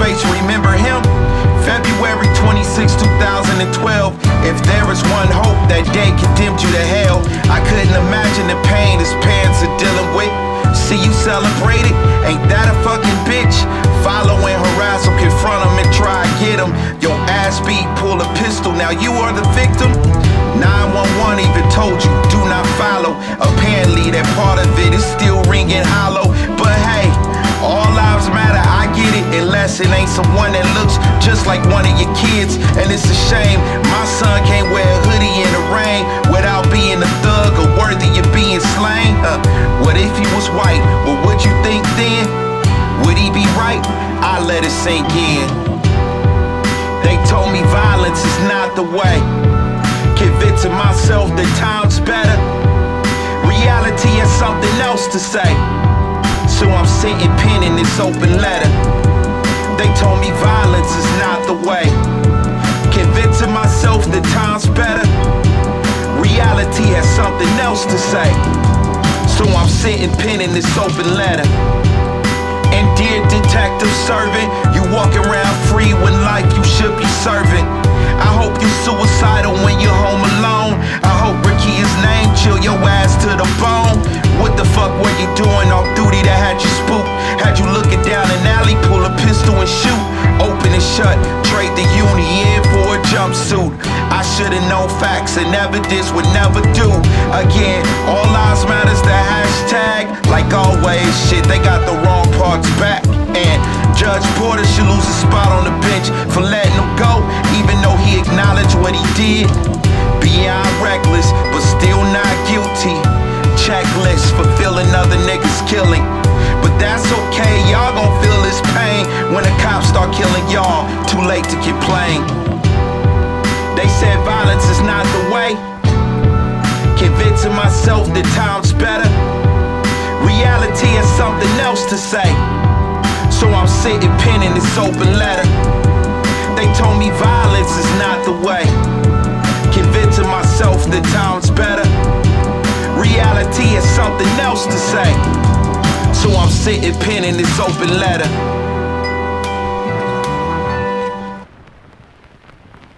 face, remember him? February 26, 2012. If there is one hope, that day condemned you to hell. I couldn't imagine the pain his parents are dealing with. See you celebrate ain't that a fucking bitch? Follow and harass him, confront him and try to get him. Your ass beat, pull a pistol, now you are the victim. 911 even told you, do not follow. Apparently, that part of it is still ringing someone that looks just like one of your kids. And it's a shame, my son can't wear a hoodie in the rain without being a thug or worthy of being slain. Uh, what if he was white? What would you think then? Would he be right? I let it sink in. They told me violence is not the way. Convincing myself that time's better. Reality has something else to say. So I'm sitting penning this open letter. They told me violence is not the way. Convincing myself that time's better. Reality has something else to say. So I'm sitting penning this open letter. And dear detective Servin, you walk around free when life you should be serving. I hope you suicidal when you're home alone. I hope Rekia's named, chill your ass to the bone. Facts and evidence would never do. Again, all lives matters the hashtag. Like always, shit, they got the wrong parts back. And Judge Porter should lose a spot on the bench for letting him go, even though he acknowledged what he did. Beyond reckless, but still not guilty. Checklist for feeling other niggas killing. But that's okay, y'all gon' feel this pain when the cops start killing y'all. Too late to complain. Convincing myself that time's better. Reality has something else to say. So I'm sitting pen in this open letter. They told me violence is not the way. Convincing myself that time's better. Reality has something else to say. So I'm sitting penning this open letter.